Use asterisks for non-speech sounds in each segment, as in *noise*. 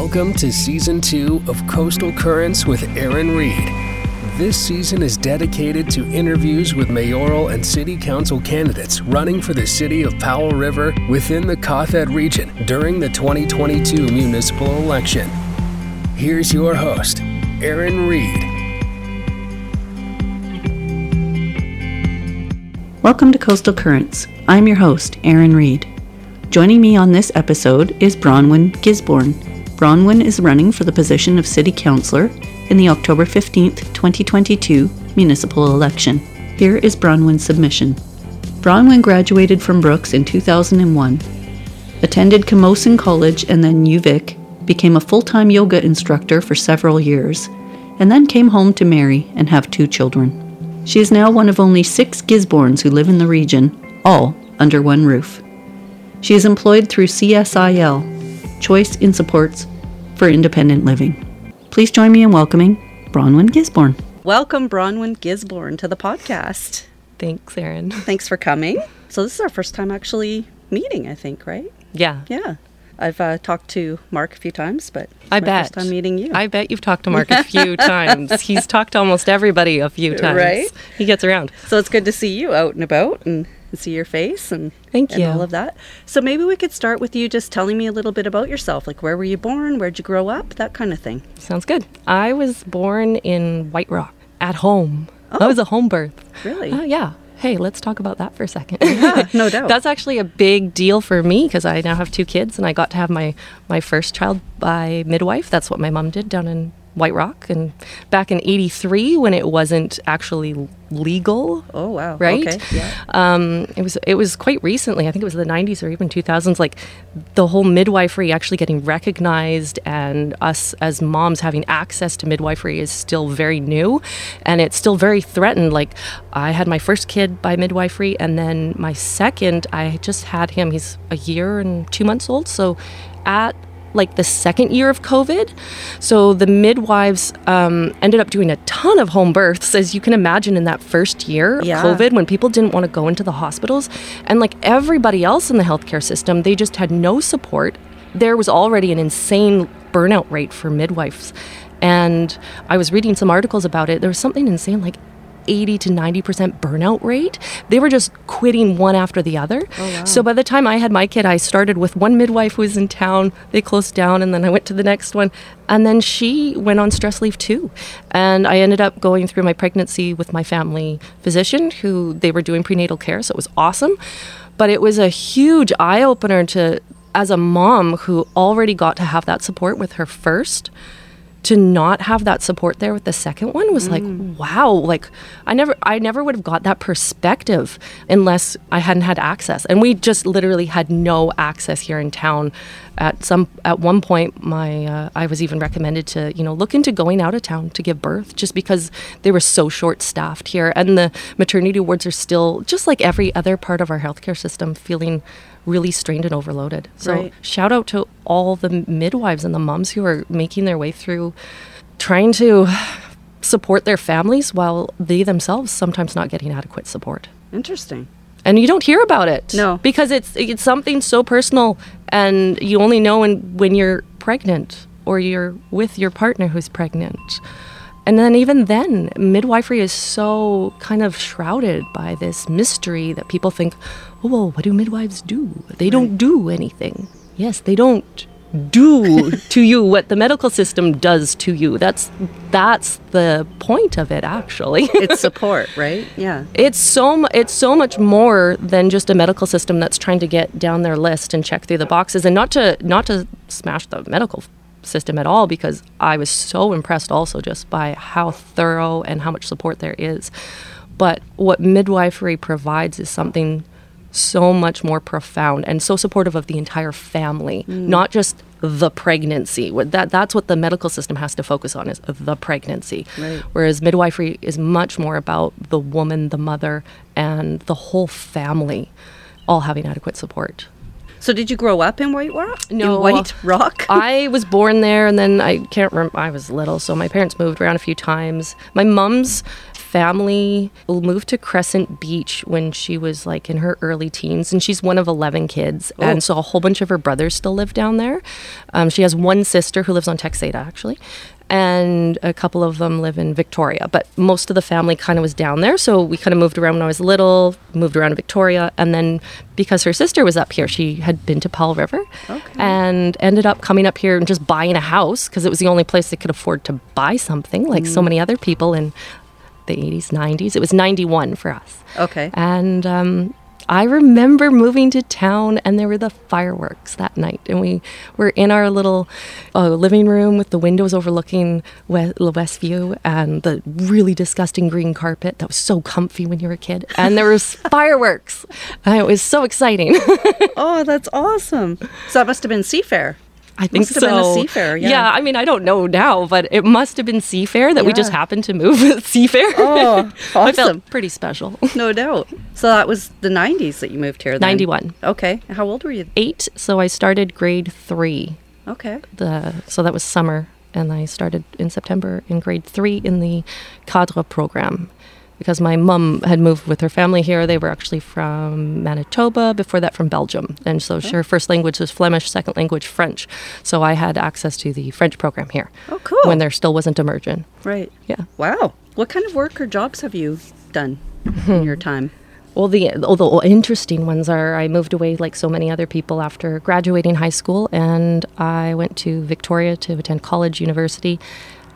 Welcome to season two of Coastal Currents with Aaron Reed. This season is dedicated to interviews with mayoral and city council candidates running for the city of Powell River within the qathet region during the 2022 municipal election. Here's your host, Aaron Reed. Welcome to Coastal Currents. I'm your host, Aaron Reed. Joining me on this episode is Bronwyn Gisborne. Bronwyn is running for the position of City Councillor in the October 15th, 2022 municipal election. Here is Bronwyn's submission. Bronwyn graduated from Brooks in 2001, attended Camosun College and then UVic, became a full time yoga instructor for several years, and then came home to marry and have two children. She is now one of only six Gisbornes who live in the region, all under one roof. She is employed through CSIL, Choice in Supports for Independent Living. Please join me in welcoming Bronwyn Gisborne. Welcome, Bronwyn Gisborne, to the podcast. Thanks, Aaron. *laughs* Thanks for coming. So, this is our first time actually meeting, I think, right? Yeah. Yeah. I've uh, talked to Mark a few times, but I bet first time meeting you. I bet you've talked to Mark a few *laughs* times. He's talked to almost everybody a few times. Right? He gets around. So it's good to see you out and about and see your face and thank and you all of that. So maybe we could start with you just telling me a little bit about yourself, like where were you born, where'd you grow up, that kind of thing. Sounds good. I was born in White Rock at home. Oh. I was a home birth. Really? Uh, yeah hey, let's talk about that for a second. Yeah, no *laughs* doubt. That's actually a big deal for me because I now have two kids and I got to have my, my first child by midwife. That's what my mom did down in White Rock. And back in 83, when it wasn't actually legal. Oh, wow. Right? Okay. Yeah. Um, it, was, it was quite recently, I think it was the 90s or even 2000s, like the whole midwifery actually getting recognized and us as moms having access to midwifery is still very new and it's still very threatened. Like, I had my first kid by midwifery, and then my second, I just had him. He's a year and two months old. So, at like the second year of COVID. So the midwives um, ended up doing a ton of home births, as you can imagine, in that first year yeah. of COVID when people didn't want to go into the hospitals. And like everybody else in the healthcare system, they just had no support. There was already an insane burnout rate for midwives. And I was reading some articles about it. There was something insane like 80 to 90% burnout rate. They were just quitting one after the other. Oh, wow. So by the time I had my kid, I started with one midwife who was in town. They closed down, and then I went to the next one. And then she went on stress leave too. And I ended up going through my pregnancy with my family physician, who they were doing prenatal care. So it was awesome. But it was a huge eye opener to, as a mom who already got to have that support with her first to not have that support there with the second one was mm. like wow like i never i never would have got that perspective unless i hadn't had access. And we just literally had no access here in town. At some at one point my uh, i was even recommended to you know look into going out of town to give birth just because they were so short staffed here. And the maternity wards are still just like every other part of our healthcare system feeling really strained and overloaded. So right. shout out to all the midwives and the moms who are making their way through trying to support their families while they themselves sometimes not getting adequate support. Interesting. And you don't hear about it. No. Because it's it's something so personal and you only know when when you're pregnant or you're with your partner who's pregnant. And then, even then, midwifery is so kind of shrouded by this mystery that people think, oh, well, what do midwives do? They right. don't do anything. Yes, they don't do *laughs* to you what the medical system does to you. That's that's the point of it actually. it's *laughs* support, right? Yeah. It's so it's so much more than just a medical system that's trying to get down their list and check through the boxes and not to not to smash the medical system at all because I was so impressed also just by how thorough and how much support there is. But what midwifery provides is something so much more profound and so supportive of the entire family, mm. not just the pregnancy. That that's what the medical system has to focus on is the pregnancy. Right. Whereas midwifery is much more about the woman, the mother, and the whole family all having adequate support. So did you grow up in White Rock? No, in White Rock. *laughs* I was born there, and then I can't remember. I was little, so my parents moved around a few times. My mom's family moved to Crescent Beach when she was like in her early teens, and she's one of 11 kids. Oh. And so a whole bunch of her brothers still live down there. Um, she has one sister who lives on Texada, actually. And a couple of them live in Victoria, but most of the family kind of was down there. So we kind of moved around when I was little, moved around to Victoria. And then because her sister was up here, she had been to Powell River and ended up coming up here and just buying a house because it was the only place they could afford to buy something, like so many other people in the 80s, 90s. It was 91 for us. Okay. And um, I remember moving to town and there were the fireworks that night. And we were in our little uh, living room with the windows overlooking Westview and the really disgusting green carpet that was so comfy when you were a kid. And there was *laughs* fireworks. And it was so exciting. *laughs* Oh, that's awesome. So that must have been Seafair. I think Must have so. been a Seafair, yeah. I mean, I don't know now, but it must have been Seafair that we just happened to move *laughs* with Seafair. Oh, *laughs* I felt awesome. pretty special. *laughs* No doubt. So that was the 90s that you moved here then? 91. Okay. How old were you? Eight, so I started grade three. Okay. The so that was summer, and I started in September in grade three in the cadre program. Because my mum had moved with her family here. They were actually from Manitoba, before that from Belgium. And so oh. her first language was Flemish, second language French. So I had access to the French program here. Oh, cool. When there still wasn't immersion. Right. Yeah. Wow. What kind of work or jobs have you done in hmm. your time? Well, the all the oh, interesting ones are I moved away like so many other people after graduating high school, and I went to Victoria to attend college, university,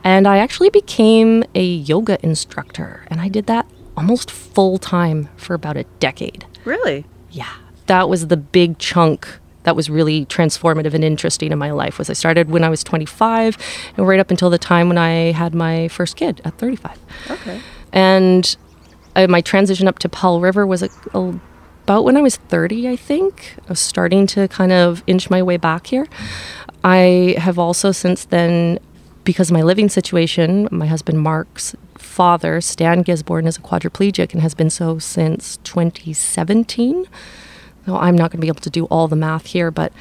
and I actually became a yoga instructor, and I did that almost full time for about a decade. Really? Yeah, that was the big chunk that was really transformative and interesting in my life. Was I started when I was 25, and right up until the time when I had my first kid at 35 Okay. and uh, my transition up to Powell River was a, a- about when I was 30, I think. I was starting to kind of inch my way back here. I have also since then, because of my living situation, my husband Mark's father, Stan Gisborne, is a quadriplegic and has been so since 2017. No, I'm not going to be able to do all the math here, but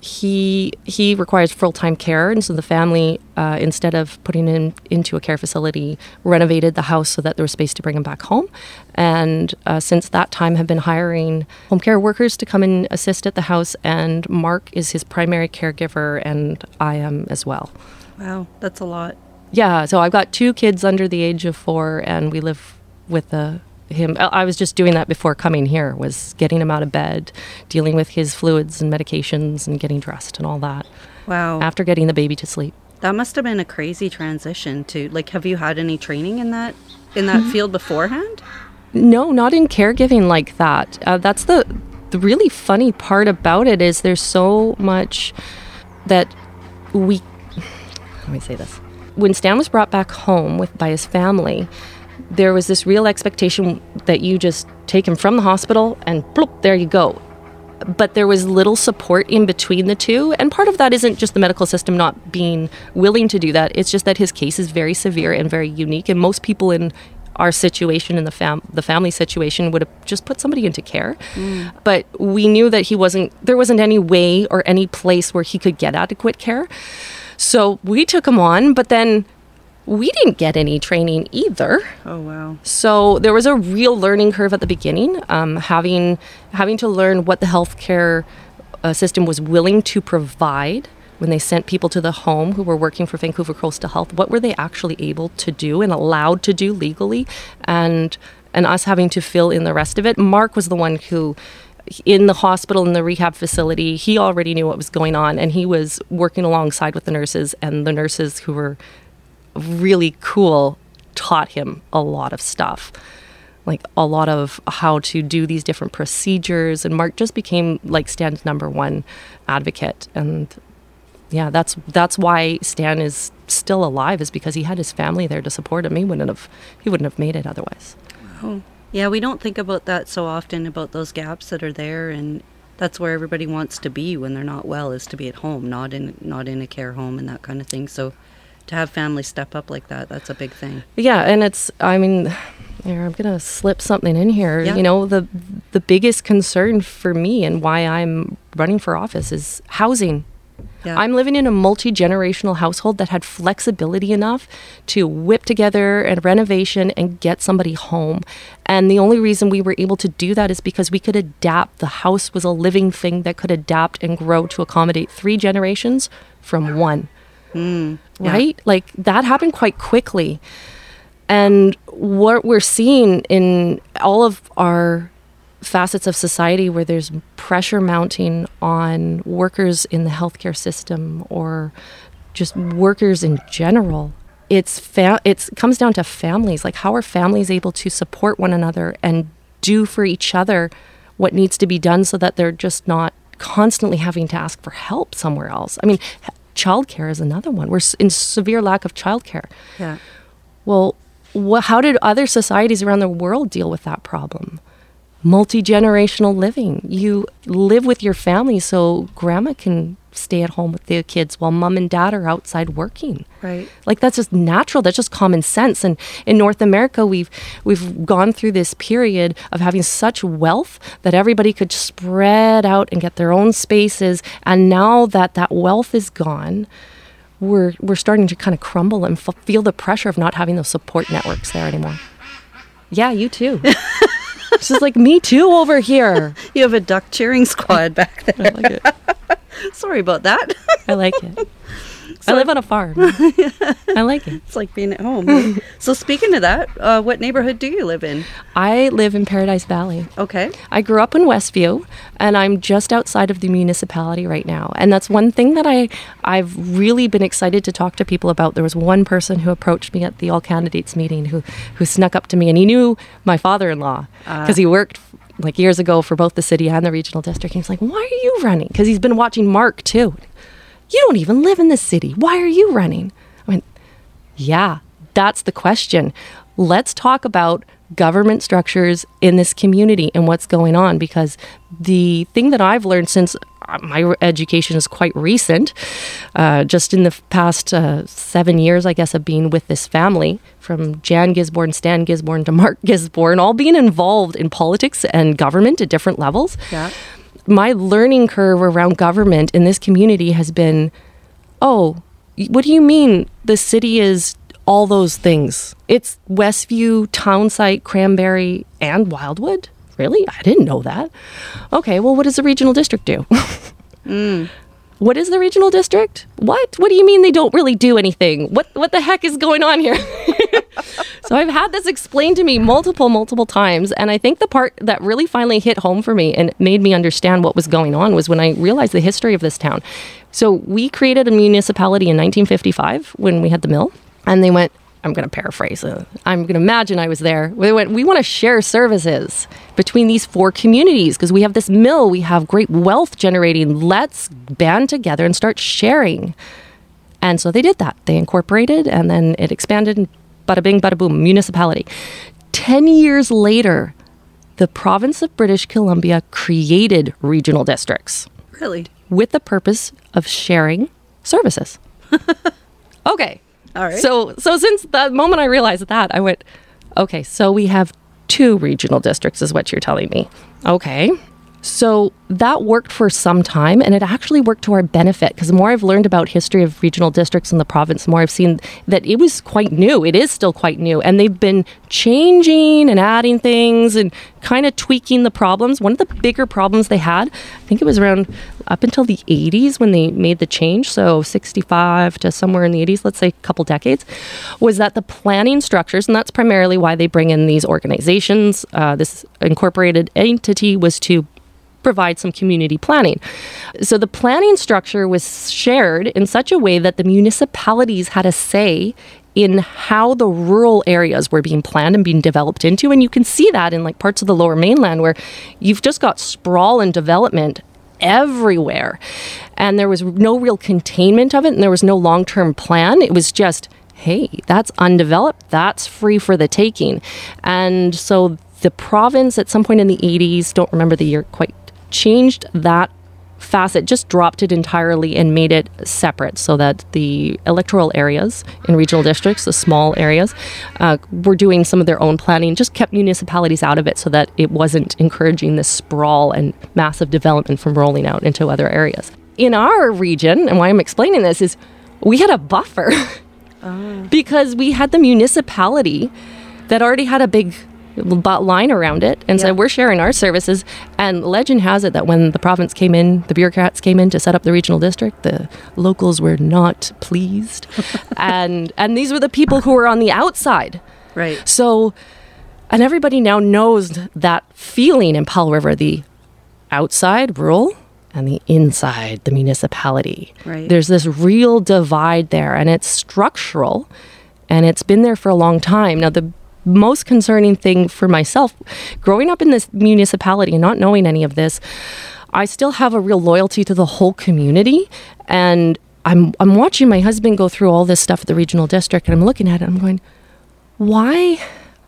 he he requires full time care, and so the family, uh, instead of putting him into a care facility, renovated the house so that there was space to bring him back home. And uh, since that time, have been hiring home care workers to come and assist at the house. And Mark is his primary caregiver, and I am as well. Wow. That's a lot. Yeah, so I've got two kids under the age of four, and we live with the him. I I was just doing that before coming here. Was getting him out of bed, dealing with his fluids and medications, and getting dressed and all that. Wow. After getting the baby to sleep. That must have been a crazy transition to like have you had any training in that in that field beforehand? No, not in caregiving like that. Uh, that's the the really funny part about it is there's so much that we. Let me say this. When Stan was brought back home with by his family, there was this real expectation that you just take him from the hospital and bloop, there you go. But there was little support in between the two, and part of that isn't just the medical system not being willing to do that. It's just that his case is very severe and very unique, and most people in our situation in the fam the family situation would have just put somebody into care. Mm. But we knew that he wasn't there wasn't any way or any place where he could get adequate care. So we took him on, but then we didn't get any training either. Oh wow. So there was a real learning curve at the beginning, um, having having to learn what the healthcare uh, system was willing to provide when they sent people to the home who were working for Vancouver Coastal Health. What were they actually able to do and allowed to do legally, and and us having to fill in the rest of it. Mark was the one who. In the hospital, in the rehab facility, he already knew what was going on, and he was working alongside with the nurses. And the nurses who were really cool taught him a lot of stuff like a lot of how to do these different procedures and mark just became like stan's number one advocate and yeah that's that's why stan is still alive is because he had his family there to support him he wouldn't have he wouldn't have made it otherwise oh. Yeah, we don't think about that so often about those gaps that are there and that's where everybody wants to be when they're not well is to be at home, not in not in a care home and that kind of thing. So to have families step up like that, that's a big thing. Yeah, and it's I mean I'm gonna slip something in here. Yeah. You know, the the biggest concern for me and why I'm running for office is housing. Yeah. I'm living in a multi generational household that had flexibility enough to whip together a renovation and get somebody home. And the only reason we were able to do that is because we could adapt. The house was a living thing that could adapt and grow to accommodate three generations from one. Hmm. yeah. Right? Like that happened quite quickly. And what we're seeing in all of our facets of society where there's pressure mounting on workers in the healthcare system or just workers in general it's fa- it's comes down to families like how are families able to support one another and do for each other what needs to be done so that they're just not constantly having to ask for help somewhere else i mean childcare is another one we're in severe lack of childcare Yeah. well, wha how did other societies around the world deal with that problem? Multi generational living. You live with your family so grandma can stay at home with the kids while mom and dad are outside working. Right. Like that's just natural. That's just common sense. And in North America, we've we've gone through this period of having such wealth that everybody could spread out and get their own spaces. And now that that wealth is gone, we're we're starting to kind of crumble and f- feel the pressure of not having those support networks there anymore. Yeah, you too. *laughs* is like me too over here. *laughs* You have a duck cheering squad back there. I like it. *laughs* Sorry about that. I like it. *laughs* I live on a farm. *laughs* I like it. it's like being at home. *laughs* so speaking of that, uh, what neighborhood do you live in? I live in Paradise Valley. Okay. I grew up in Westview and I'm just outside of the municipality right now. And that's one thing that I I've really been excited to talk to people about. There was one person who approached me at the all candidates meeting who who snuck up to me and he knew my father-in-law because he worked like years ago for both the city and the regional district. He's like, "Why are you running?" Because he's been watching Mark too. You don't even live in the city. Why are you running? I went, yeah, that's the question. Let's talk about government structures in this community and what's going on because the thing that I've learned since uh, my education is quite recent, uh, just in the past uh, seven years, I guess, of being with this family from Jan Gisborne, Stan Gisborne to Mark *laughs* Gisborne, all being involved in politics and government at different levels Yeah. My learning curve around government in this community has been oh what do you mean the city is all those things? It's westview townsite cranberry and wildwood? Really? I didn't know that. Okay well what does the regional district do *laughs* mm. What is the regional district what what do you mean they don't really do anything what what the heck is going on here *laughs* so I've had this explained to me multiple, multiple times. And I think the part that really finally hit home for me and made me understand what was going on was when I realized the history of this town. So we created a municipality in 1955 when we had the mill. And they went, I'm going to paraphrase. Uh, I'm going to imagine I was there. They went, we want to share services between these four communities because we have this mill, we have great wealth generating. Let's band together and start sharing. And so they did that. They incorporated and then it expanded and bada bing, bada boom, municipality. 10 years later, the province of British Columbia created regional districts Really? with the purpose of sharing services. *laughs* okay. All right. So so since the moment I realized that, I went, okay, so we have two regional districts is what you're telling me. Okay. So that worked for some time and it actually worked to our benefit because the more I've learned about history of regional districts in the province, the more I've seen that it was quite new. It is still quite new and they've been changing and adding things and kind of tweaking the problems. One of the bigger problems they had, I think it was around up until the 80s when they made the change, so 65 to somewhere in the 80s, let's say a couple decades, was that the planning structures, and that's primarily why they bring in these organizations, uh, this incorporated entity was to provide some community planning. So the planning structure was shared in such a way that the municipalities had a say in how the rural areas were being planned and being developed into. And you can see that in like parts of the lower mainland where you've just got sprawl and development everywhere. And there was no real containment of it and there was no long-term plan. It was just hey that's undeveloped that's free for the taking. And so the province at some point in the 80s don't remember the year quite changed that facet just dropped it entirely and made it separate so that the electoral areas in regional districts the small areas uh, were doing some of their own planning just kept municipalities out of it so that it wasn't encouraging this sprawl and massive development from rolling out into other areas. In our region, and why I'm explaining this is we had a buffer. *laughs* Because we had the municipality that already had a big bu- line around it and Yeah. said we're sharing our services and legend has it that when the province came in the bureaucrats came in to set up the regional district the locals were not pleased *laughs* and and these were the people who were on the outside Right. so, and everybody now knows that feeling in Powell River the outside, rural, and the inside, the municipality. Right. There's this real divide there, and it's structural, and it's been there for a long time. Now, the most concerning thing for myself, growing up in this municipality and not knowing any of this, I still have a real loyalty to the whole community, and I'm I'm watching my husband go through all this stuff at the regional district, and I'm looking at it. I'm going, why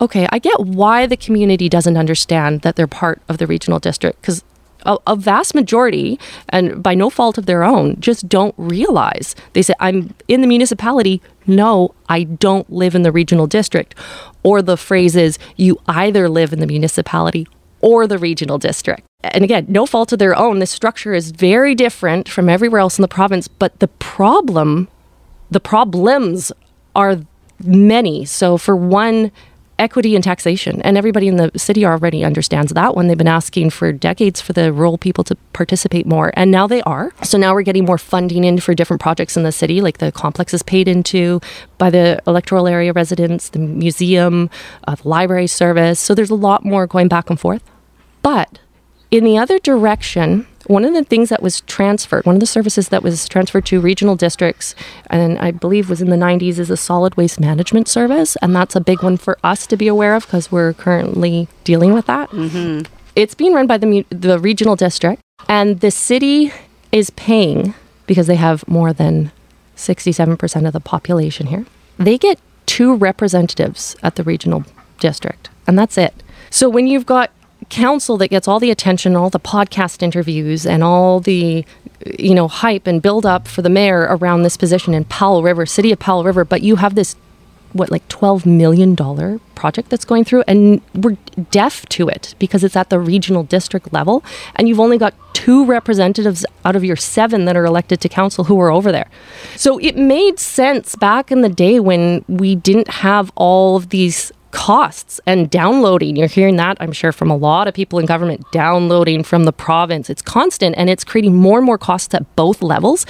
okay i get why the community doesn't understand that they're part of the regional district because a, a vast majority and by no fault of their own just don't realize. They say i'm in the municipality. No i don't live in the regional district. Or the phrase is you either live in the municipality or the regional district. And again no fault of their own. The structure is very different from everywhere else in the province but the problem the problems are many. So, for one, equity and taxation. And everybody in the city already understands that one. They've been asking for decades for the rural people to participate more. And now they are. So now we're getting more funding in for different projects in the city, like the complex is paid into by the electoral area residents, the museum, uh, the library service. So there's a lot more going back and forth. But in the other direction, one of the things that was transferred, one of the services that was transferred to regional districts, and I believe was in the 90s, is a solid waste management service. And that's a big one for us to be aware of because we're currently dealing with that. Mm-hmm. It's being run by the, the regional district, and the city is paying because they have more than 67% of the population here. They get two representatives at the regional district, and that's it. So when you've got council that gets all the attention, all the podcast interviews, and all the you know hype and build up for the mayor around this position in Powell River, city of Powell River, but you have this what like 12 million dollar project that's going through and we're deaf to it because it's at the regional district level and you've only got two representatives out of your seven that are elected to council who are over there. So it made sense back in the day when we didn't have all of these costs and downloading you're hearing that i'm sure from a lot of people in government downloading from the province it's constant and it's creating more and more costs at both levels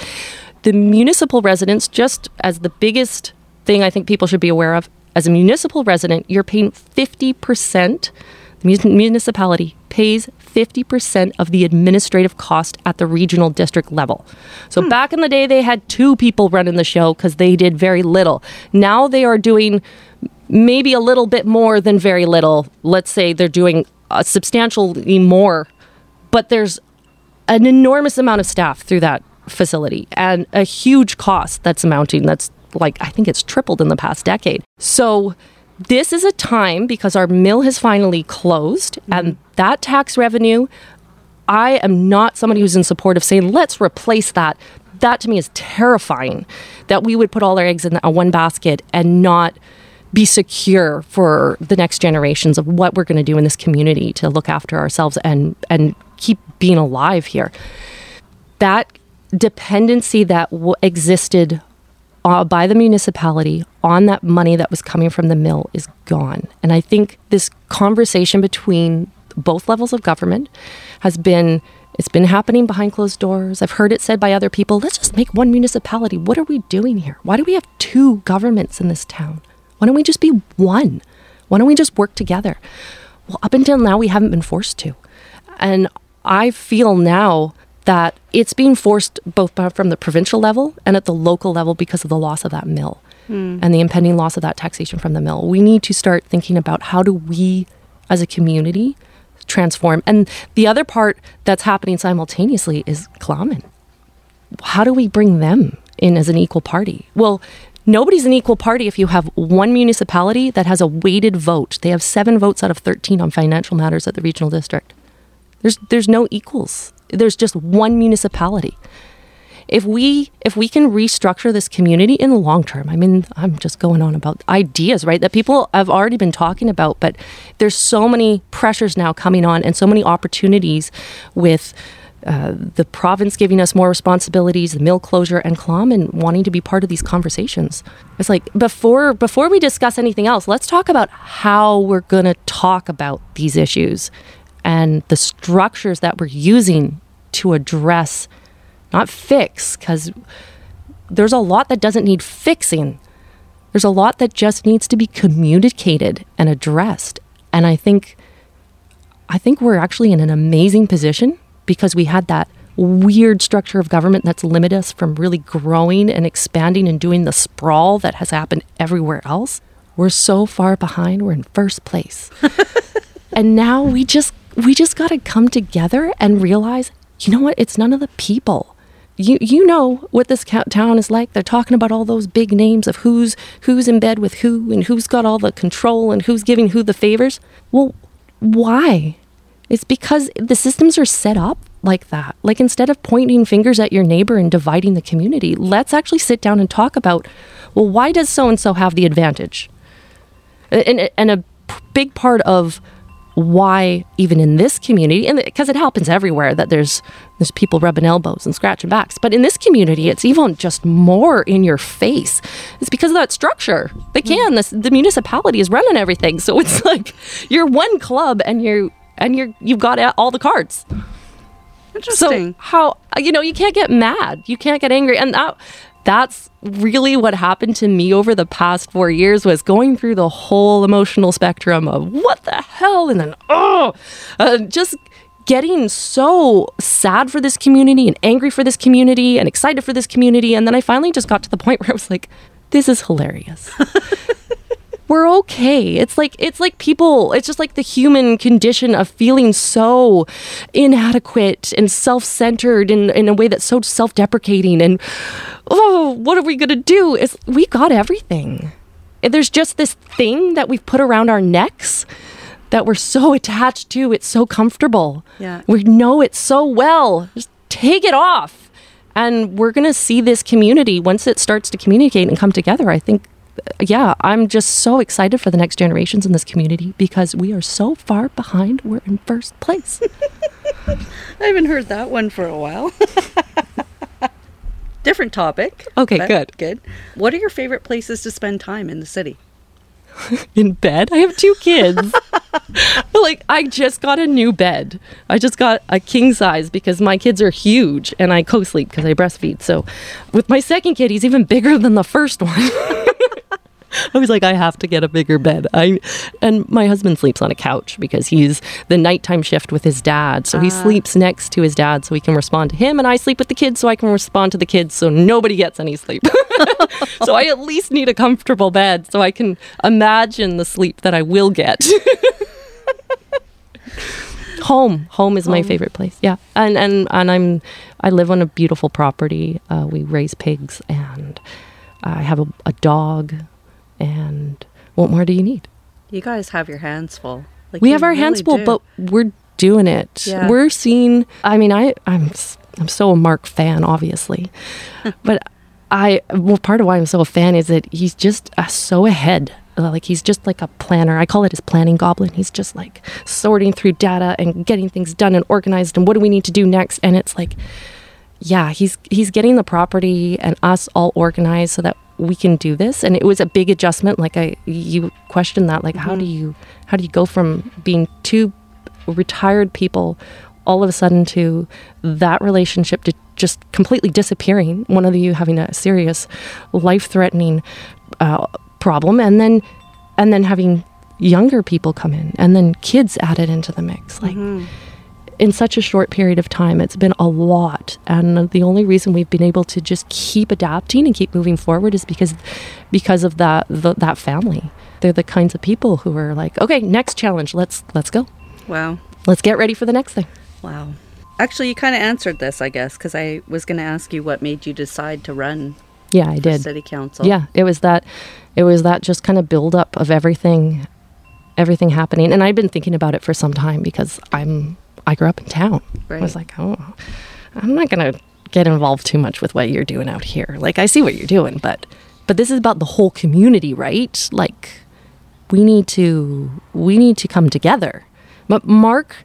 the municipal residents just as the biggest thing I think people should be aware of. As a municipal resident, you're paying 50%, the municipality pays 50% of the administrative cost at the regional district level. So hmm. back in the day, they had two people running the show because they did very little. Now they are doing maybe a little bit more than very little. Let's say they're doing uh, substantially more, but there's an enormous amount of staff through that facility and a huge cost that's mounting. that's like I think it's tripled in the past decade. So this is a time because our mill has finally closed and that tax revenue I am not somebody who's in support of saying let's replace that. That to me is terrifying that we would put all our eggs in one basket and not be secure for the next generations of what we're going to do in this community to look after ourselves and and keep being alive here. That dependency that w- existed uh, by the municipality on that money that was coming from the mill is gone. And I think this conversation between both levels of government has been it's been happening behind closed doors. I've heard it said by other people, let's just make one municipality. What are we doing here? Why do we have two governments in this town? Why don't we just be one? Why don't we just work together? Well, up until now we haven't been forced to. And I feel now that it's being forced both from the provincial level and at the local level because of the loss of that mill hmm. and the impending loss of that taxation from the mill. We need to start thinking about how do we as a community transform. And the other part that's happening simultaneously is Tla'amin. How do we bring them in as an equal party? Well, nobody's an equal party if you have one municipality that has a weighted vote. They have seven votes out of 13 on financial matters at the regional district. There's there's no equals. There's just one municipality. If we if we can restructure this community in the long term, I mean, I'm just going on about ideas, right? That people have already been talking about, but there's so many pressures now coming on and so many opportunities with uh, the province giving us more responsibilities, the mill closure, and Tla'amin wanting to be part of these conversations. It's like before before we discuss anything else, let's talk about how we're going to talk about these issues and the structures that we're using to address, not fix, because there's a lot that doesn't need fixing. There's a lot that just needs to be communicated and addressed. And I think I think we're actually in an amazing position because we had that weird structure of government that's limited us from really growing and expanding and doing the sprawl that has happened everywhere else. We're so far behind, we're in first place. *laughs* and now we just we just got to come together and realize, you know what? It's none of the people. You you know what this town is like. They're talking about all those big names of who's who's in bed with who and who's got all the control and who's giving who the favors. Well, why? It's because the systems are set up like that. Like instead of pointing fingers at your neighbor and dividing the community, let's actually sit down and talk about well, why does so and so have the advantage? And, and a big part of why even in this community and because it happens everywhere that there's there's people rubbing elbows and scratching backs but in this community it's even just more in your face it's because of that structure they hmm. can the, the municipality is running everything so it's *laughs* like you're one club and you're and you're you've got all the cards. Interesting. So how you know you can't get mad, you can't get angry, and that that's really what happened to me over the past four years was going through the whole emotional spectrum of what the hell, and then oh, uh, just getting so sad for this community and angry for this community and excited for this community, and then I finally just got to the point *laughs* where I was like, this is hilarious. *laughs* we're okay. It's like it's like people, it's just like the human condition of feeling so inadequate and self-centered in, in a way that's so self-deprecating and oh, what are we gonna do? Is we got everything. There's just this thing that we've put around our necks that we're so attached to. It's so comfortable. Yeah. We know it so well. Just take it off. And we're going to see this community once it starts to communicate and come together. I think yeah, I'm just so excited for the next generations in this community because we are so far behind. We're in first place. *laughs* I haven't heard that one for a while. *laughs* Different topic. Okay, good. Good. What are your favorite places to spend time in the city? *laughs* in bed. I have two kids. like I just got a new bed. I just got a king size because my kids are huge and I co-sleep because I breastfeed. So with my second kid, he's even bigger than the first one. *laughs* I was like, I have to get a bigger bed. I and my husband sleeps on a couch because he's the nighttime shift with his dad. So he uh. sleeps next to his dad so he can respond to him and I sleep with the kids so I can respond to the kids so nobody gets any sleep. *laughs* so I at least need a comfortable bed so I can imagine the sleep that I will get. *laughs* home home is home. my favorite place yeah and and and i'm i live on a beautiful property uh, we raise pigs and i have a, a dog and what more do you need? You guys have your hands full. Like we have our really hands full, do. but we're doing it. Yeah. We're seeing. I mean, I I'm I'm so a Mark fan, obviously, *laughs* but I well part of why I'm so a fan is that he's just uh, so ahead. Like he's just like a planner. I call it his planning goblin. He's just like sorting through data and getting things done and organized. And what do we need to do next? And it's like, yeah, he's he's getting the property and us all organized so that we can do this. And it was a big adjustment. Like i you questioned that like mm-hmm. how do you how do you go from being two retired people all of a sudden to that relationship to just completely disappearing one of you having a serious life threatening uh, problem and then and then having younger people come in and then kids added into the mix like mm-hmm in such a short period of time. It's been a lot. And the only reason we've been able to just keep adapting and keep moving forward is because because of that the, that family. They're the kinds of people who are like, okay, next challenge, let's let's go. Wow. Let's get ready for the next thing. Wow. Actually, you kind of answered this, I guess, because I was going to ask you what made you decide to run. Yeah, I did. City council. Yeah, it was that. It was that just kind of build up of everything, everything happening, and I've been thinking about it for some time because I'm I grew up in town. Right. I was like, oh, I'm not going to get involved too much with what you're doing out here. Like, I see what you're doing, but but this is about the whole community, right? Like, we need to we need to come together But Mark,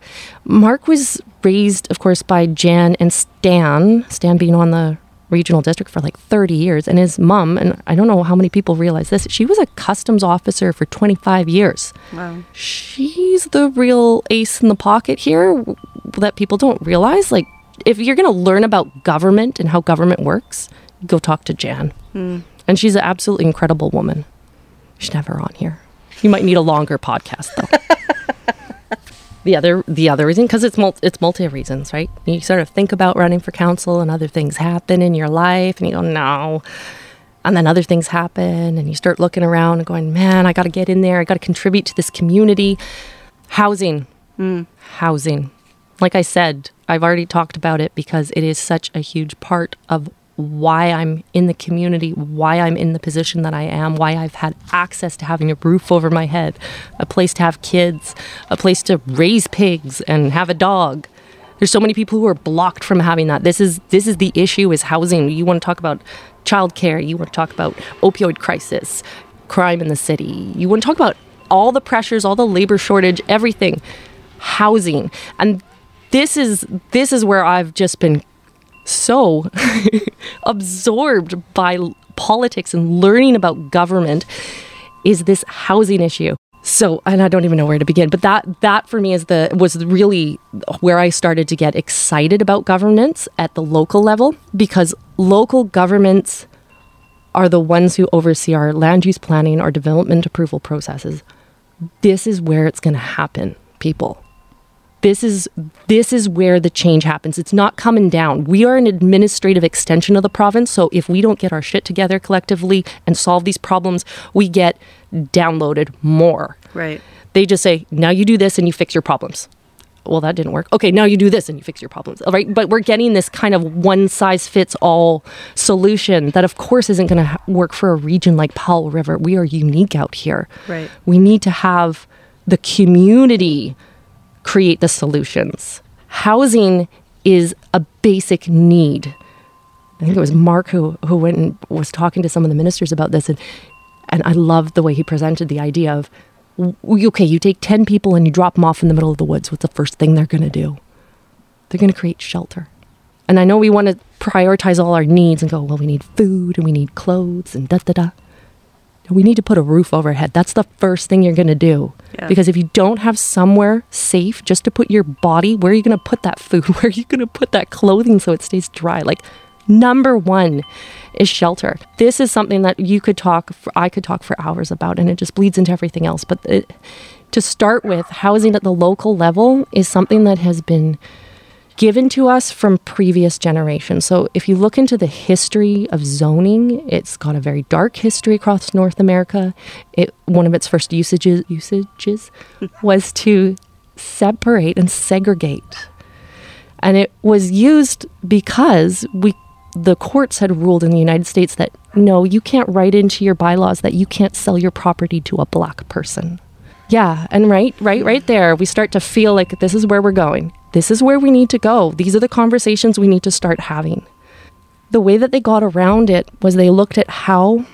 Mark was raised, of course, by Jan and Stan. Stan being on the regional district for like 30 years, and his mom, and I don't know how many people realize this, she was a customs officer for 25 years. Wow. She's the real ace in the pocket here that people don't realize. Like, if you're going to learn about government and how government works, go talk to Jan. Hmm. And she's an absolutely incredible woman. She's never on here. You might need a longer podcast though. *laughs* the other the other reason because it's mul- it's multi reasons, right? You sort of think about running for council and other things happen in your life and you go no. And then other things happen and you start looking around and going, "Man, I got to get in there. I got to contribute to this community." Housing. Hmm. Housing. Like I said, I've already talked about it because it is such a huge part of why I'm in the community, why I'm in the position that I am, why I've had access to having a roof over my head, a place to have kids, a place to raise pigs and have a dog. There's so many people who are blocked from having that. This is this is the issue is housing. You want to talk about childcare, you want to talk about opioid crisis, crime in the city. You want to talk about all the pressures, all the labor shortage, everything. Housing. And this is this is where I've just been so *laughs* absorbed by politics and learning about government is this housing issue. So, and I don't even know where to begin, but that that for me is the was really where I started to get excited about governance at the local level because local governments are the ones who oversee our land use planning, our development approval processes. This is where it's going to happen, people this is this is where the change happens. It's not coming down. We are an administrative extension of the province so if we don't get our shit together collectively and solve these problems we get downloaded more. Right. they just say now you do this and you fix your problems. Well that didn't work. Okay now you do this and you fix your problems all right? But we're getting this kind of one size fits all solution that of course isn't going to ha- work for a region like powell river. We are unique out here. Right. we need to have the community create the solutions. Housing is a basic need. I think it was Mark who, who went and was talking to some of the ministers about this, and, and I loved the way he presented the idea of okay, you take 10 people and you drop them off in the middle of the woods. What's the first thing they're going to do? They're going to create shelter. And I know we want to prioritize all our needs and go, well, we need food and we need clothes and da da da. We need to put a roof overhead. That's the first thing you're going to do. Yeah. Because if you don't have somewhere safe just to put your body, where are you going to put that food? *laughs* Where are you going to put that clothing so it stays dry? Like, number one is shelter. This is something that you could talk, for, I could talk for hours about, and it just bleeds into everything else. But it, to start with, housing at the local level is something that has been given to us from previous generations. So if you look into the history of zoning, it's got a very dark history across North America. It one of its first usages usages *laughs* was to separate and segregate. And it was used because we the courts had ruled in the United States that no, you can't write into your bylaws that you can't sell your property to a black person. Yeah, and right, right, right there, we start to feel like this is where we're going. This is where we need to go. These are the conversations we need to start having. The way that they got around it was they looked at how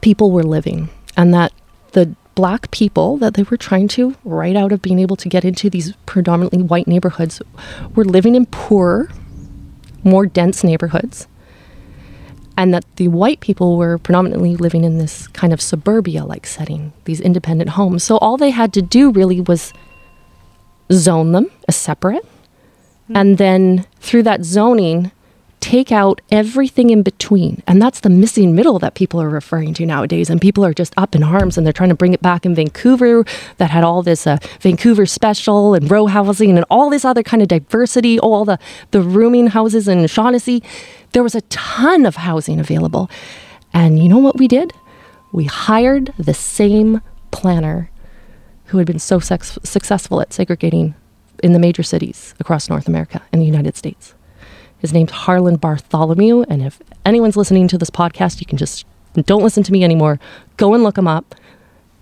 people were living and that the black people that they were trying to write out of being able to get into these predominantly white neighborhoods were living in poorer, more dense neighborhoods and that the white people were predominantly living in this kind of suburbia like setting, these independent homes. So all they had to do really was zone them as separate, and then through that zoning, take out everything in between. And that's the missing middle that people are referring to nowadays. And people are just up in arms and they're trying to bring it back in Vancouver that had all this uh, Vancouver special and row housing and all this other kind of diversity, all the, the rooming houses in Shaughnessy. There was a ton of housing available. And you know what we did? We hired the same planner who had been so sex- successful at segregating in the major cities across North America and the United States. His name's Harlan Bartholomew. And if anyone's listening to this podcast, you can just don't listen to me anymore. Go and look him up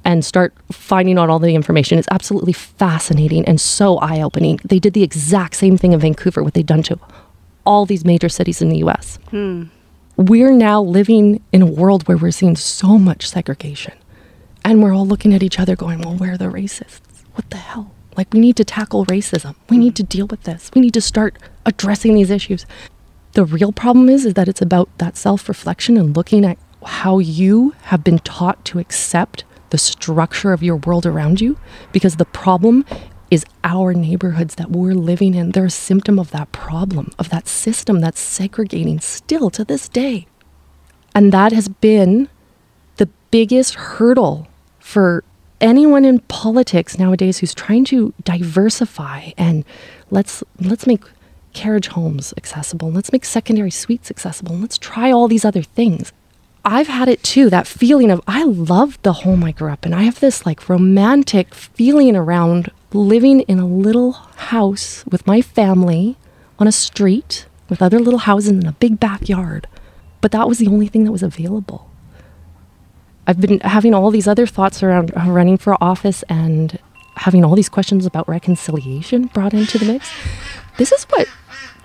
and start finding out all the information. It's absolutely fascinating and so eye opening. They did the exact same thing in Vancouver, what they'd done to all these major cities in the US. Hmm. We're now living in a world where we're seeing so much segregation. And we're all looking at each other going, well, where are the racists? What the hell? Like, we need to tackle racism. We need to deal with this. We need to start addressing these issues. The real problem is, is that it's about that self reflection and looking at how you have been taught to accept the structure of your world around you. Because the problem is our neighborhoods that we're living in. They're a symptom of that problem, of that system that's segregating still to this day. And that has been the biggest hurdle for anyone in politics nowadays who's trying to diversify and let's let's make carriage homes accessible. Let's make secondary suites accessible. Let's try all these other things. I've had it too, that feeling of I love the home I grew up in. I have this like romantic feeling around living in a little house with my family on a street with other little houses in a big backyard. But that was the only thing that was available. I've been having all these other thoughts around uh, running for office and having all these questions about reconciliation brought into the mix. This is what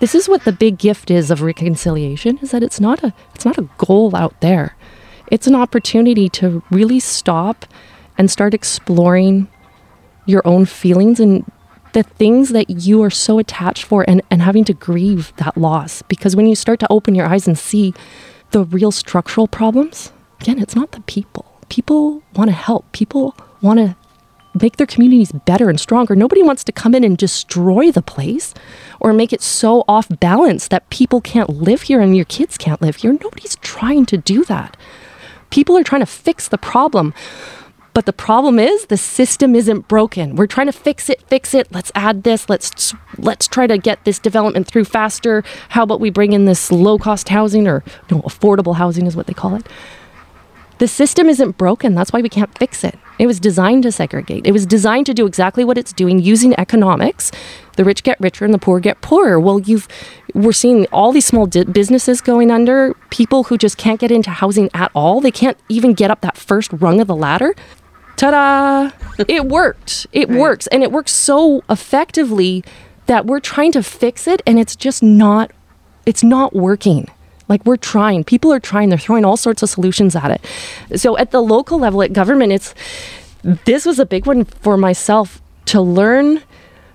this is what the big gift is of reconciliation is that it's not a it's not a goal out there. It's an opportunity to really stop and start exploring your own feelings and the things that you are so attached for and, and having to grieve that loss. Because when you start to open your eyes and see the real structural problems, again, it's not the people. People want to help. People want to make their communities better and stronger. Nobody wants to come in and destroy the place or make it so off balance that people can't live here and your kids can't live here. Nobody's trying to do that. People are trying to fix the problem. But the problem is the system isn't broken. We're trying to fix it, fix it. Let's add this. Let's let's try to get this development through faster. How about we bring in this low-cost housing or no, affordable housing is what they call it. The system isn't broken. That's why we can't fix it. It was designed to segregate. It was designed to do exactly what it's doing using economics. The rich get richer and the poor get poorer. Well, you've we're seeing all these small di- businesses going under, people who just can't get into housing at all. They can't even get up that first rung of the ladder. Ta-da! *laughs* it worked. It right. works and it works so effectively that we're trying to fix it and it's just not it's not working. Like we're trying. People are trying. They're throwing all sorts of solutions at it. So at the local level, at government, it's this was a big one for myself to learn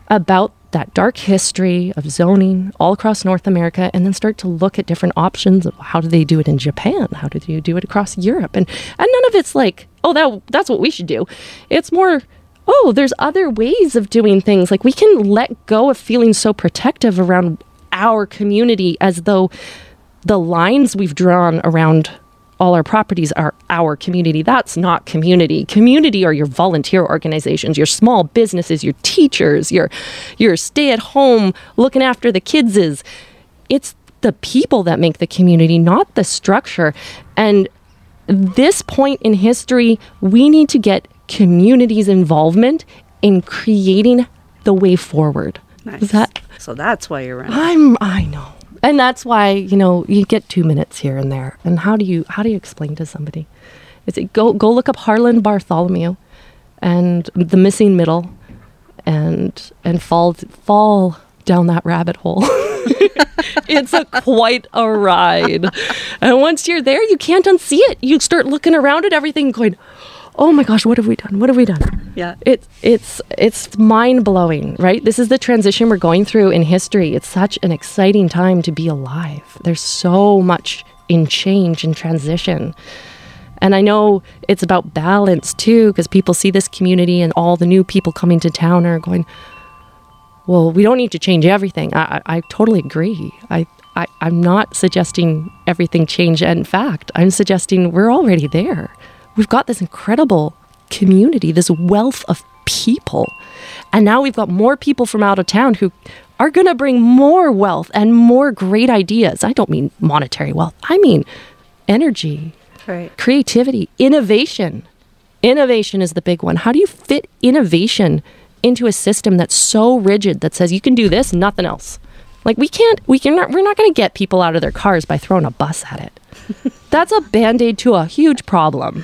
about that dark history of zoning all across North America and then start to look at different options of how do they do it in Japan? How do you do it across Europe? And and none of it's like, oh that that's what we should do. It's more oh, there's other ways of doing things. Like we can let go of feeling so protective around our community as though the lines we've drawn around all our properties are our community. That's not community. Community are your volunteer organizations, your small businesses, your teachers, your your stay at home looking after the kids is. It's the people that make the community, not the structure. And this point in history, we need to get communities' involvement in creating the way forward. Nice. That, so that's why you're running. I'm I know and that's why you know you get two minutes here and there. And how do you how do you explain to somebody? Is it go go look up Harlan Bartholomew, and the missing middle, and and fall fall down that rabbit hole. *laughs* it's a quite a ride. And once you're there, you can't unsee it. You start looking around at everything going, oh my gosh, what have we done? What have we done? Yeah. It's it's it's mind blowing, right? This is the transition we're going through in history. It's such an exciting time to be alive. There's so much in change and transition. And I know it's about balance too, because people see this community and all the new people coming to town are going, well, we don't need to change everything. I, I, I totally agree. I, I, I'm not suggesting everything change. In fact, I'm suggesting we're already there we've got this incredible community, this wealth of people. And now we've got more people from out of town who are going to bring more wealth and more great ideas. I don't mean monetary wealth, I mean energy, right. creativity, innovation. Innovation is the big one. How do you fit innovation into a system that's so rigid that says you can do this, nothing else? Like we can't, we can, not, we're not going to get people out of their cars by throwing a bus at it. *laughs* That's a band aid to a huge problem.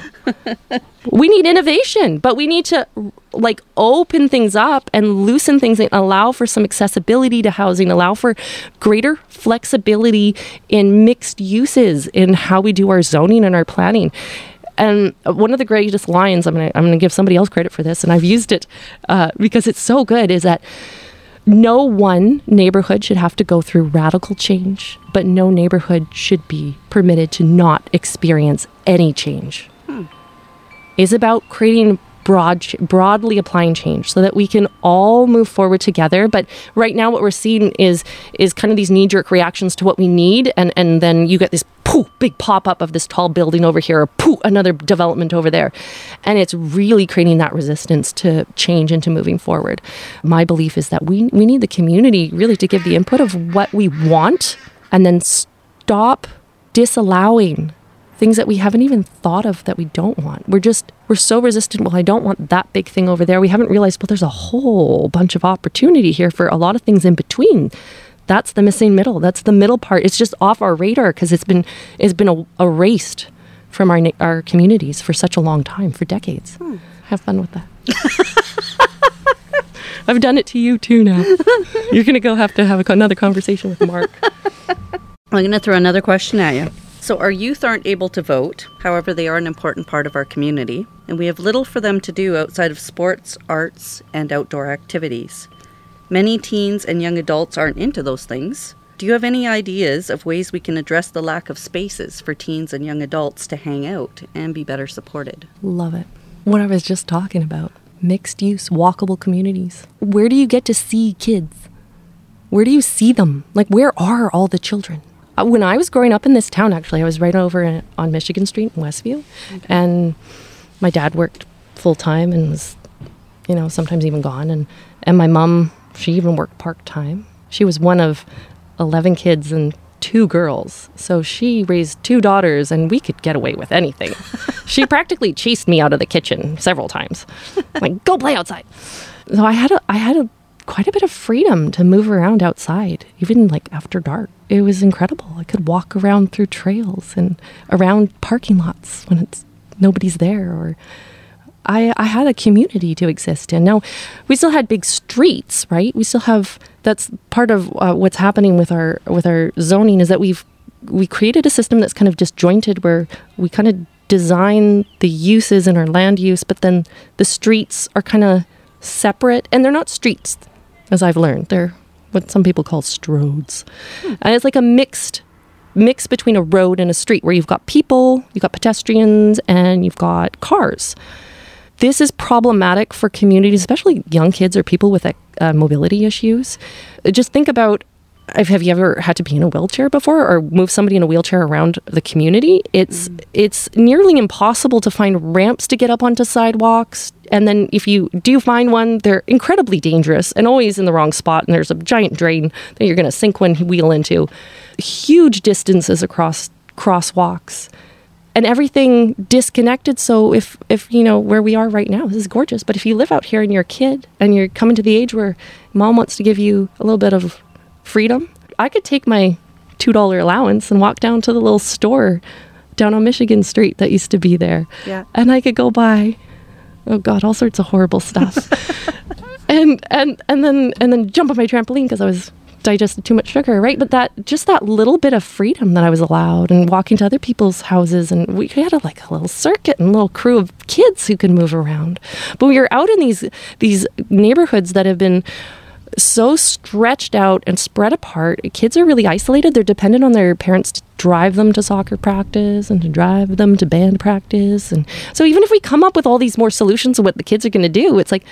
*laughs* we need innovation, but we need to like open things up and loosen things and allow for some accessibility to housing, allow for greater flexibility in mixed uses in how we do our zoning and our planning. And one of the greatest lines, I'm going to I'm gonna give somebody else credit for this, and I've used it uh, because it's so good, is that no one neighborhood should have to go through radical change, but no neighborhood should be permitted to not experience any change. Hmm. Is about creating broad, broadly applying change so that we can all move forward together. But right now, what we're seeing is is kind of these knee jerk reactions to what we need, and and then you get this poof, big pop up of this tall building over here, or poof, another development over there, and it's really creating that resistance to change and to moving forward. My belief is that we we need the community really to give the input of what we want, and then stop disallowing things that we haven't even thought of that we don't want. We're just, we're so resistant. Well, I don't want that big thing over there. We haven't realized, well, there's a whole bunch of opportunity here for a lot of things in between. That's the missing middle. That's the middle part. It's just off our radar because it's been, it's been erased from our, our communities for such a long time, for decades. Hmm. Have fun with that. *laughs* I've done it to you too now. You're going to go have to have another conversation with Mark. *laughs* I'm going to throw another question at you. So, our youth aren't able to vote, however, they are an important part of our community, and we have little for them to do outside of sports, arts, and outdoor activities. Many teens and young adults aren't into those things. Do you have any ideas of ways we can address the lack of spaces for teens and young adults to hang out and be better supported? Love it. What I was just talking about mixed use, walkable communities. Where do you get to see kids? Where do you see them? Like, where are all the children? Uh, when I was growing up in this town, actually, I was right over in, on Michigan Street in Westview, okay. and my dad worked full time and was, you know, sometimes even gone, and and my mom, she even worked part time. She was one of eleven kids and two girls, so she raised two daughters, and we could get away with anything. *laughs* she practically chased me out of the kitchen several times, like go play outside. So I had a I had a quite a bit of freedom to move around outside, even like after dark. It was incredible. I could walk around through trails and around parking lots when it's nobody's there or I, I had a community to exist in. Now, we still had big streets, right? We still have that's part of uh, what's happening with our with our zoning is that we've we created a system that's kind of disjointed where we kind of design the uses in our land use, but then the streets are kind of separate and they're not streets as I've learned. They're what some people call stroads. Hmm. And it's like a mixed mix between a road and a street where you've got people, you've got pedestrians, and you've got cars. This is problematic for communities, especially young kids or people with uh, mobility issues. Just think about have you ever had to be in a wheelchair before or move somebody in a wheelchair around the community? It's mm. it's nearly impossible to find ramps to get up onto sidewalks. And then if you do find one, they're incredibly dangerous and always in the wrong spot. And there's a giant drain that you're going to sink one wheel into. Huge distances across crosswalks and everything disconnected. So if if you know where we are right now, this is gorgeous. But if you live out here and you're a kid and you're coming to the age where mom wants to give you a little bit of freedom. I could take my $2 allowance and walk down to the little store down on Michigan Street that used to be there. Yeah. And I could go buy oh god, all sorts of horrible stuff. *laughs* and and and then and then jump on my trampoline because I was digested too much sugar, right? But that just that little bit of freedom that I was allowed and walking to other people's houses and we had a, like a little circuit and a little crew of kids who could move around. But we were out in these these neighborhoods that have been so stretched out and spread apart. Kids are really isolated. They're dependent on their parents to drive them to soccer practice and to drive them to band practice. And so even if we come up with all these more solutions of what the kids are going to do, it's like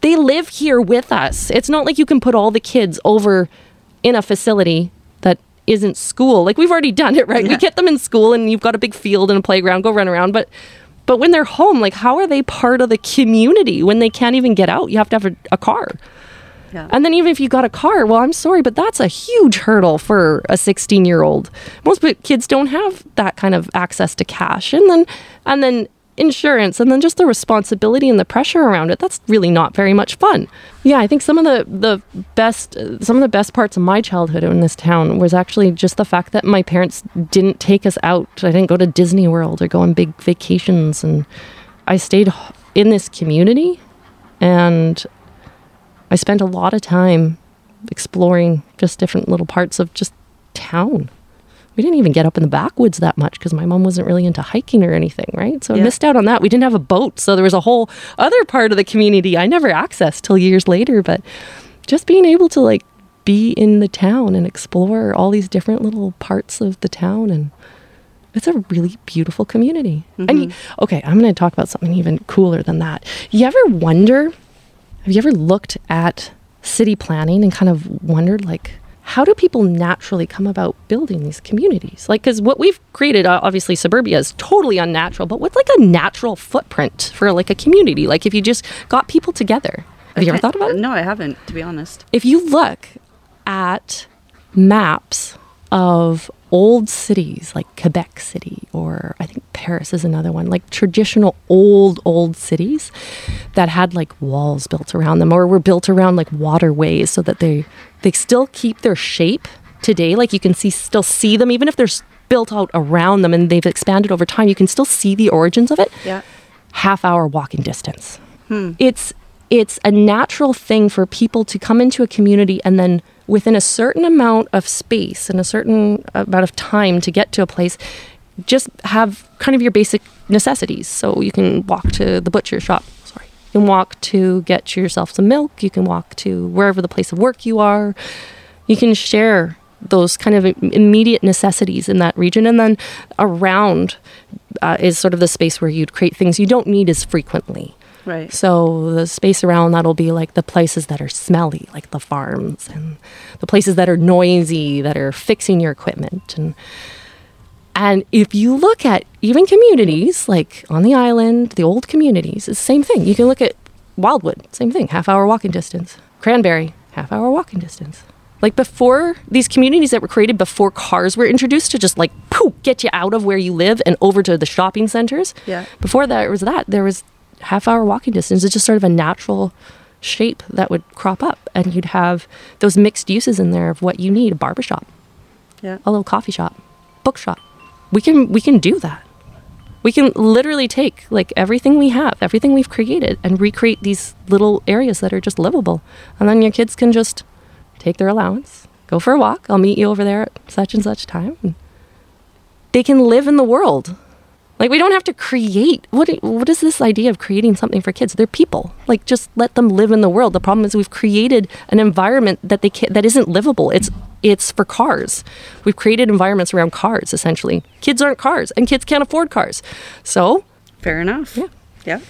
they live here with us. It's not like you can put all the kids over in a facility that isn't school. Like we've already done it, right? Yeah. We get them in school and you've got a big field and a playground, go run around, but but when they're home, like how are they part of the community when they can't even get out? You have to have a, a car. Yeah. And then even if you got a car, well, I'm sorry, but that's a huge hurdle for a 16 year old. Most kids don't have that kind of access to cash, and then and then insurance, and then just the responsibility and the pressure around it. That's really not very much fun. Yeah, I think some of the the best some of the best parts of my childhood in this town was actually just the fact that my parents didn't take us out. I didn't go to Disney World or go on big vacations, and I stayed in this community and I spent a lot of time exploring just different little parts of just town. we didn't even get up in the backwoods that much because my mom wasn't really into hiking or anything, right? So I missed out on that. We didn't have a boat, so there was a whole other part of the community I never accessed till years later. But just being able to like be in the town and explore all these different little parts of the town and it's a really beautiful community. And you, mm-hmm. okay, I'm going to talk about something even cooler than that. You ever wonder, have you ever looked at city planning and kind of wondered like how do people naturally come about building these communities? Like cuz what we've created obviously suburbia is totally unnatural, but what's like a natural footprint for like a community? Like if you just got people together. Have you ever thought about it? No, I haven't, to be honest. if you look at maps of old cities like Quebec City or I think Paris is another one, like traditional old, old cities that had like walls built around them or were built around like waterways so that they they still keep their shape today. Like you can see still see them even if they're built out around them and they've expanded over time, you can still see the origins of it Yeah. half hour walking distance. Hmm. It's it's a natural thing for people to come into a community and then within a certain amount of space and a certain amount of time to get to a place just have kind of your basic necessities. So you can walk to the butcher shop, sorry. You can walk to get yourself some milk, you can walk to wherever the place of work you are. You can share those kind of immediate necessities in that region and then around uh, is sort of the space where you'd create things you don't need as frequently. Right. So the space around that'll be like the places that are smelly, like the farms, and the places that are noisy, that are fixing your equipment. And and if you look at even communities like on the island, the old communities, it's the same thing. You can look at Wildwood, same thing, half hour walking distance. Cranberry, half hour walking distance. Like before these communities that were created before cars were introduced to just like poof, get you out of where you live and over to the shopping centers. Yeah. Before that it was that. There was half hour walking distance. It's just sort of a natural shape that would crop up and you'd have those mixed uses in there of what you need, a barbershop, Yeah. a little coffee shop, bookshop. We can we can do that. We can literally take like everything we have, everything we've created, and recreate these little areas that are just livable. And then your kids can just take their allowance, go for a walk. I'll meet you over there at such and such time. They can live in the world. Like we don't have to create. What what is this idea of creating something for kids? They're people. Like just let them live in the world. The problem is we've created an environment that they can, that isn't livable. It's it's for cars. We've created environments around cars essentially. Kids aren't cars and kids can't afford cars. So, Fair enough. Yeah. Yeah.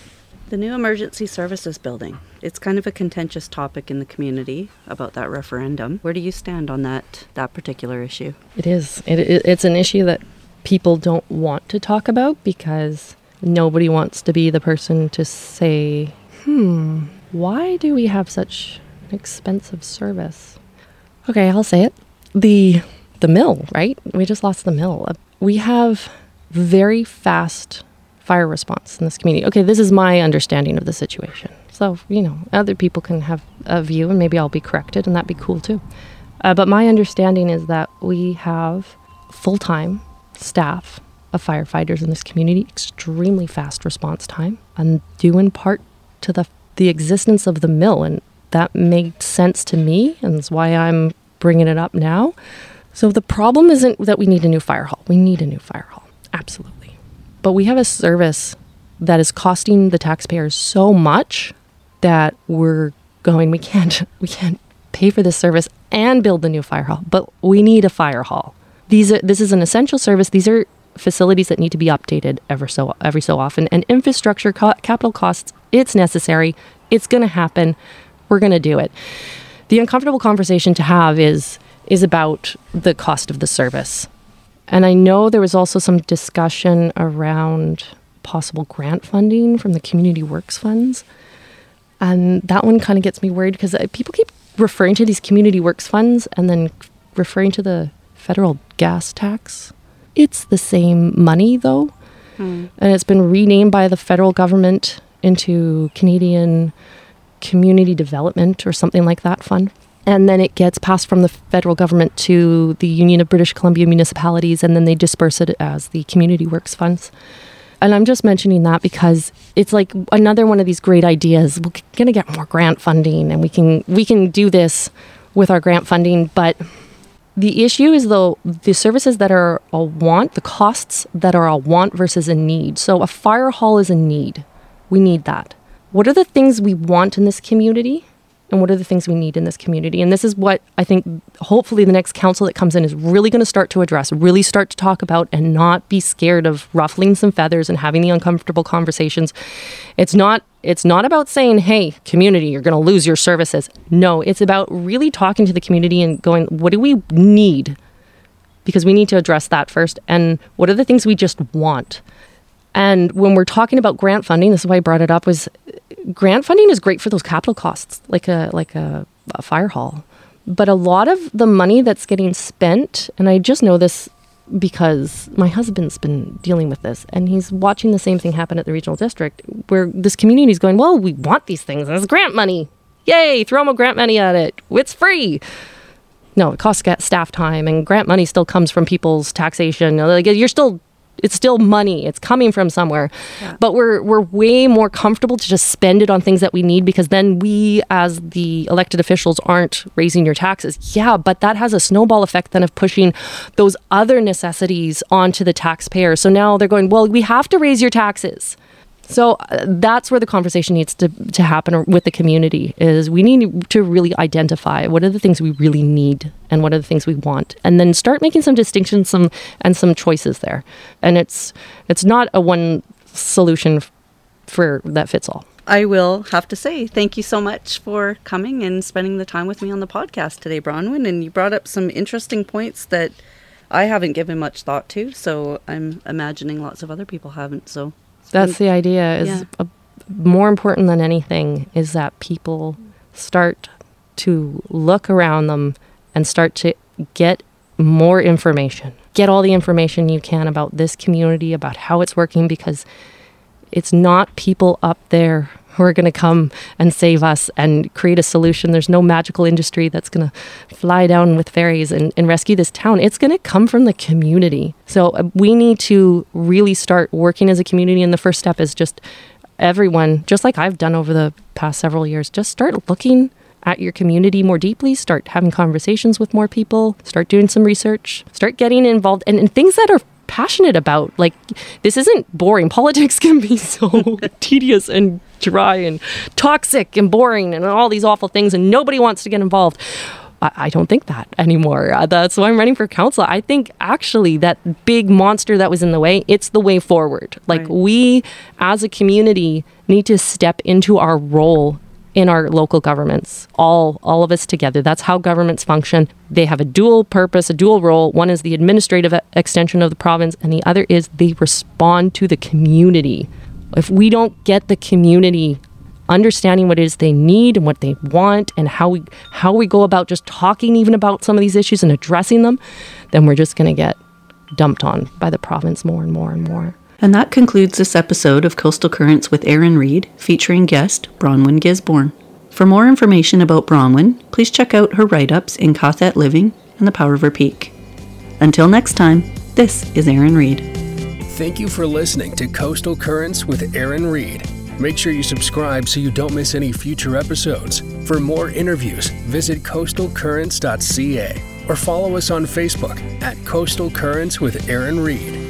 The new emergency services building. It's kind of a contentious topic in the community about that referendum. Where do you stand on that that particular issue? It is. It, it, it's an issue that people don't want to talk about because nobody wants to be the person to say, hmm, why do we have such an expensive service? Okay, I'll say it. The the mill, right? We just lost the mill. Uh, We have very fast fire response in this community. Okay, this is my understanding of the situation. So, you know, other people can have a view and maybe I'll be corrected and that'd be cool too. Uh, but my understanding is that we have full time staff of firefighters in this community, extremely fast response time, and due in part to the, the existence of the mill. And that made sense to me, and that's why I'm bringing it up now. So the problem isn't that we need a new fire hall. We need a new fire hall, absolutely. But we have a service that is costing the taxpayers so much that we're going we can't *laughs* we can't pay for this service and build the new fire hall but we need a fire hall these are this is an essential service. These are facilities that need to be updated ever so every so often. And infrastructure co- capital costs it's necessary. It's going to happen. We're going to do it. The uncomfortable conversation to have is is about the cost of the service. And I know there was also some discussion around possible grant funding from the community works funds. And that one kind of gets me worried because uh, people keep referring to these community works funds and then referring to the federal gas tax. It's the same money though. Hmm. And it's been renamed by the federal government into Canadian Community Development or something like that fund. And then it gets passed from the federal government to the Union of British Columbia Municipalities, and then they disperse it as the Community Works funds. And I'm just mentioning that because it's like another one of these great ideas. We're going to get more grant funding, and we can we can do this with our grant funding, but The issue is though the services that are a want, the costs that are a want versus a need. So a fire hall is a need. We need that. What are the things we want in this community? And what are the things we need in this community. And this is what I think hopefully the next council that comes in is really going to start to address, really start to talk about, and not be scared of ruffling some feathers and having the uncomfortable conversations. It's not. It's not about saying, hey, community, you're going to lose your services. No, it's about really talking to the community and going, what do we need? Because we need to address that first. And what are the things we just want? And when we're talking about grant funding, this is why I brought it up, was grant funding is great for those capital costs, like a like a, a fire hall. But a lot of the money that's getting spent, and I just know this because my husband's been dealing with this and he's watching the same thing happen at the regional district where this community is going, Well, we want these things as grant money. Yay, throw more grant money at it. It's free. No, it costs staff time and grant money still comes from people's taxation. Like you're still it's still money. It's coming from somewhere. Yeah. But we're we're way more comfortable to just spend it on things that we need because then we as the elected officials aren't raising your taxes. Yeah, but that has a snowball effect then of pushing those other necessities onto the taxpayer. So now they're going, "Well, we have to raise your taxes." So uh, that's where the conversation needs to, to happen with the community is we need to really identify what are the things we really need and what are the things we want and then start making some distinctions some and some choices there. And it's it's not a one solution for that fits all. I will have to say thank you so much for coming and spending the time with me on the podcast today, Bronwyn. And you brought up some interesting points that I haven't given much thought to. So I'm imagining lots of other people haven't. So that's the idea. Is yeah. a, more important than anything is that people start to look around them and start to get more information. Get all the information you can about this community, about how it's working, because it's not people up there who are going to come and save us and create a solution. There's no magical industry that's going to fly down with ferries and, and rescue this town. It's going to come from the community. So uh, we need to really start working as a community. And the first step is just everyone, just like I've done over the past several years, just start looking at your community more deeply, start having conversations with more people, start doing some research, start getting involved in, in things that are passionate about. Like, this isn't boring. *laughs* Politics can be so *laughs* tedious and dry and toxic and boring and all these awful things, and nobody wants to get involved. I, I don't think that anymore. Uh, that's why I'm running for council. I think actually that big monster that was in the way, it's the way forward. Like, right. we as a community need to step into our role in our local governments all all of us together. That's how governments function. They have a dual purpose a dual role. One is the administrative extension of the province and the other is they respond to the community. If we don't get the community understanding what it is they need and what they want and how we how we go about just talking even about some of these issues and addressing them then we're just going to get dumped on by the province more and more and more and that concludes this episode of Coastal Currents with Aaron Reed, featuring guest Bronwyn Gisborne. For more information about Bronwyn, please check out her write ups in qathet Living and the Powell River Peak. Until next time, this is Aaron Reed. Thank you for listening to Coastal Currents with Aaron Reed. Make sure you subscribe so you don't miss any future episodes. For more interviews, visit coastalcurrents.ca or follow us on Facebook at Coastal Currents with Aaron Reed.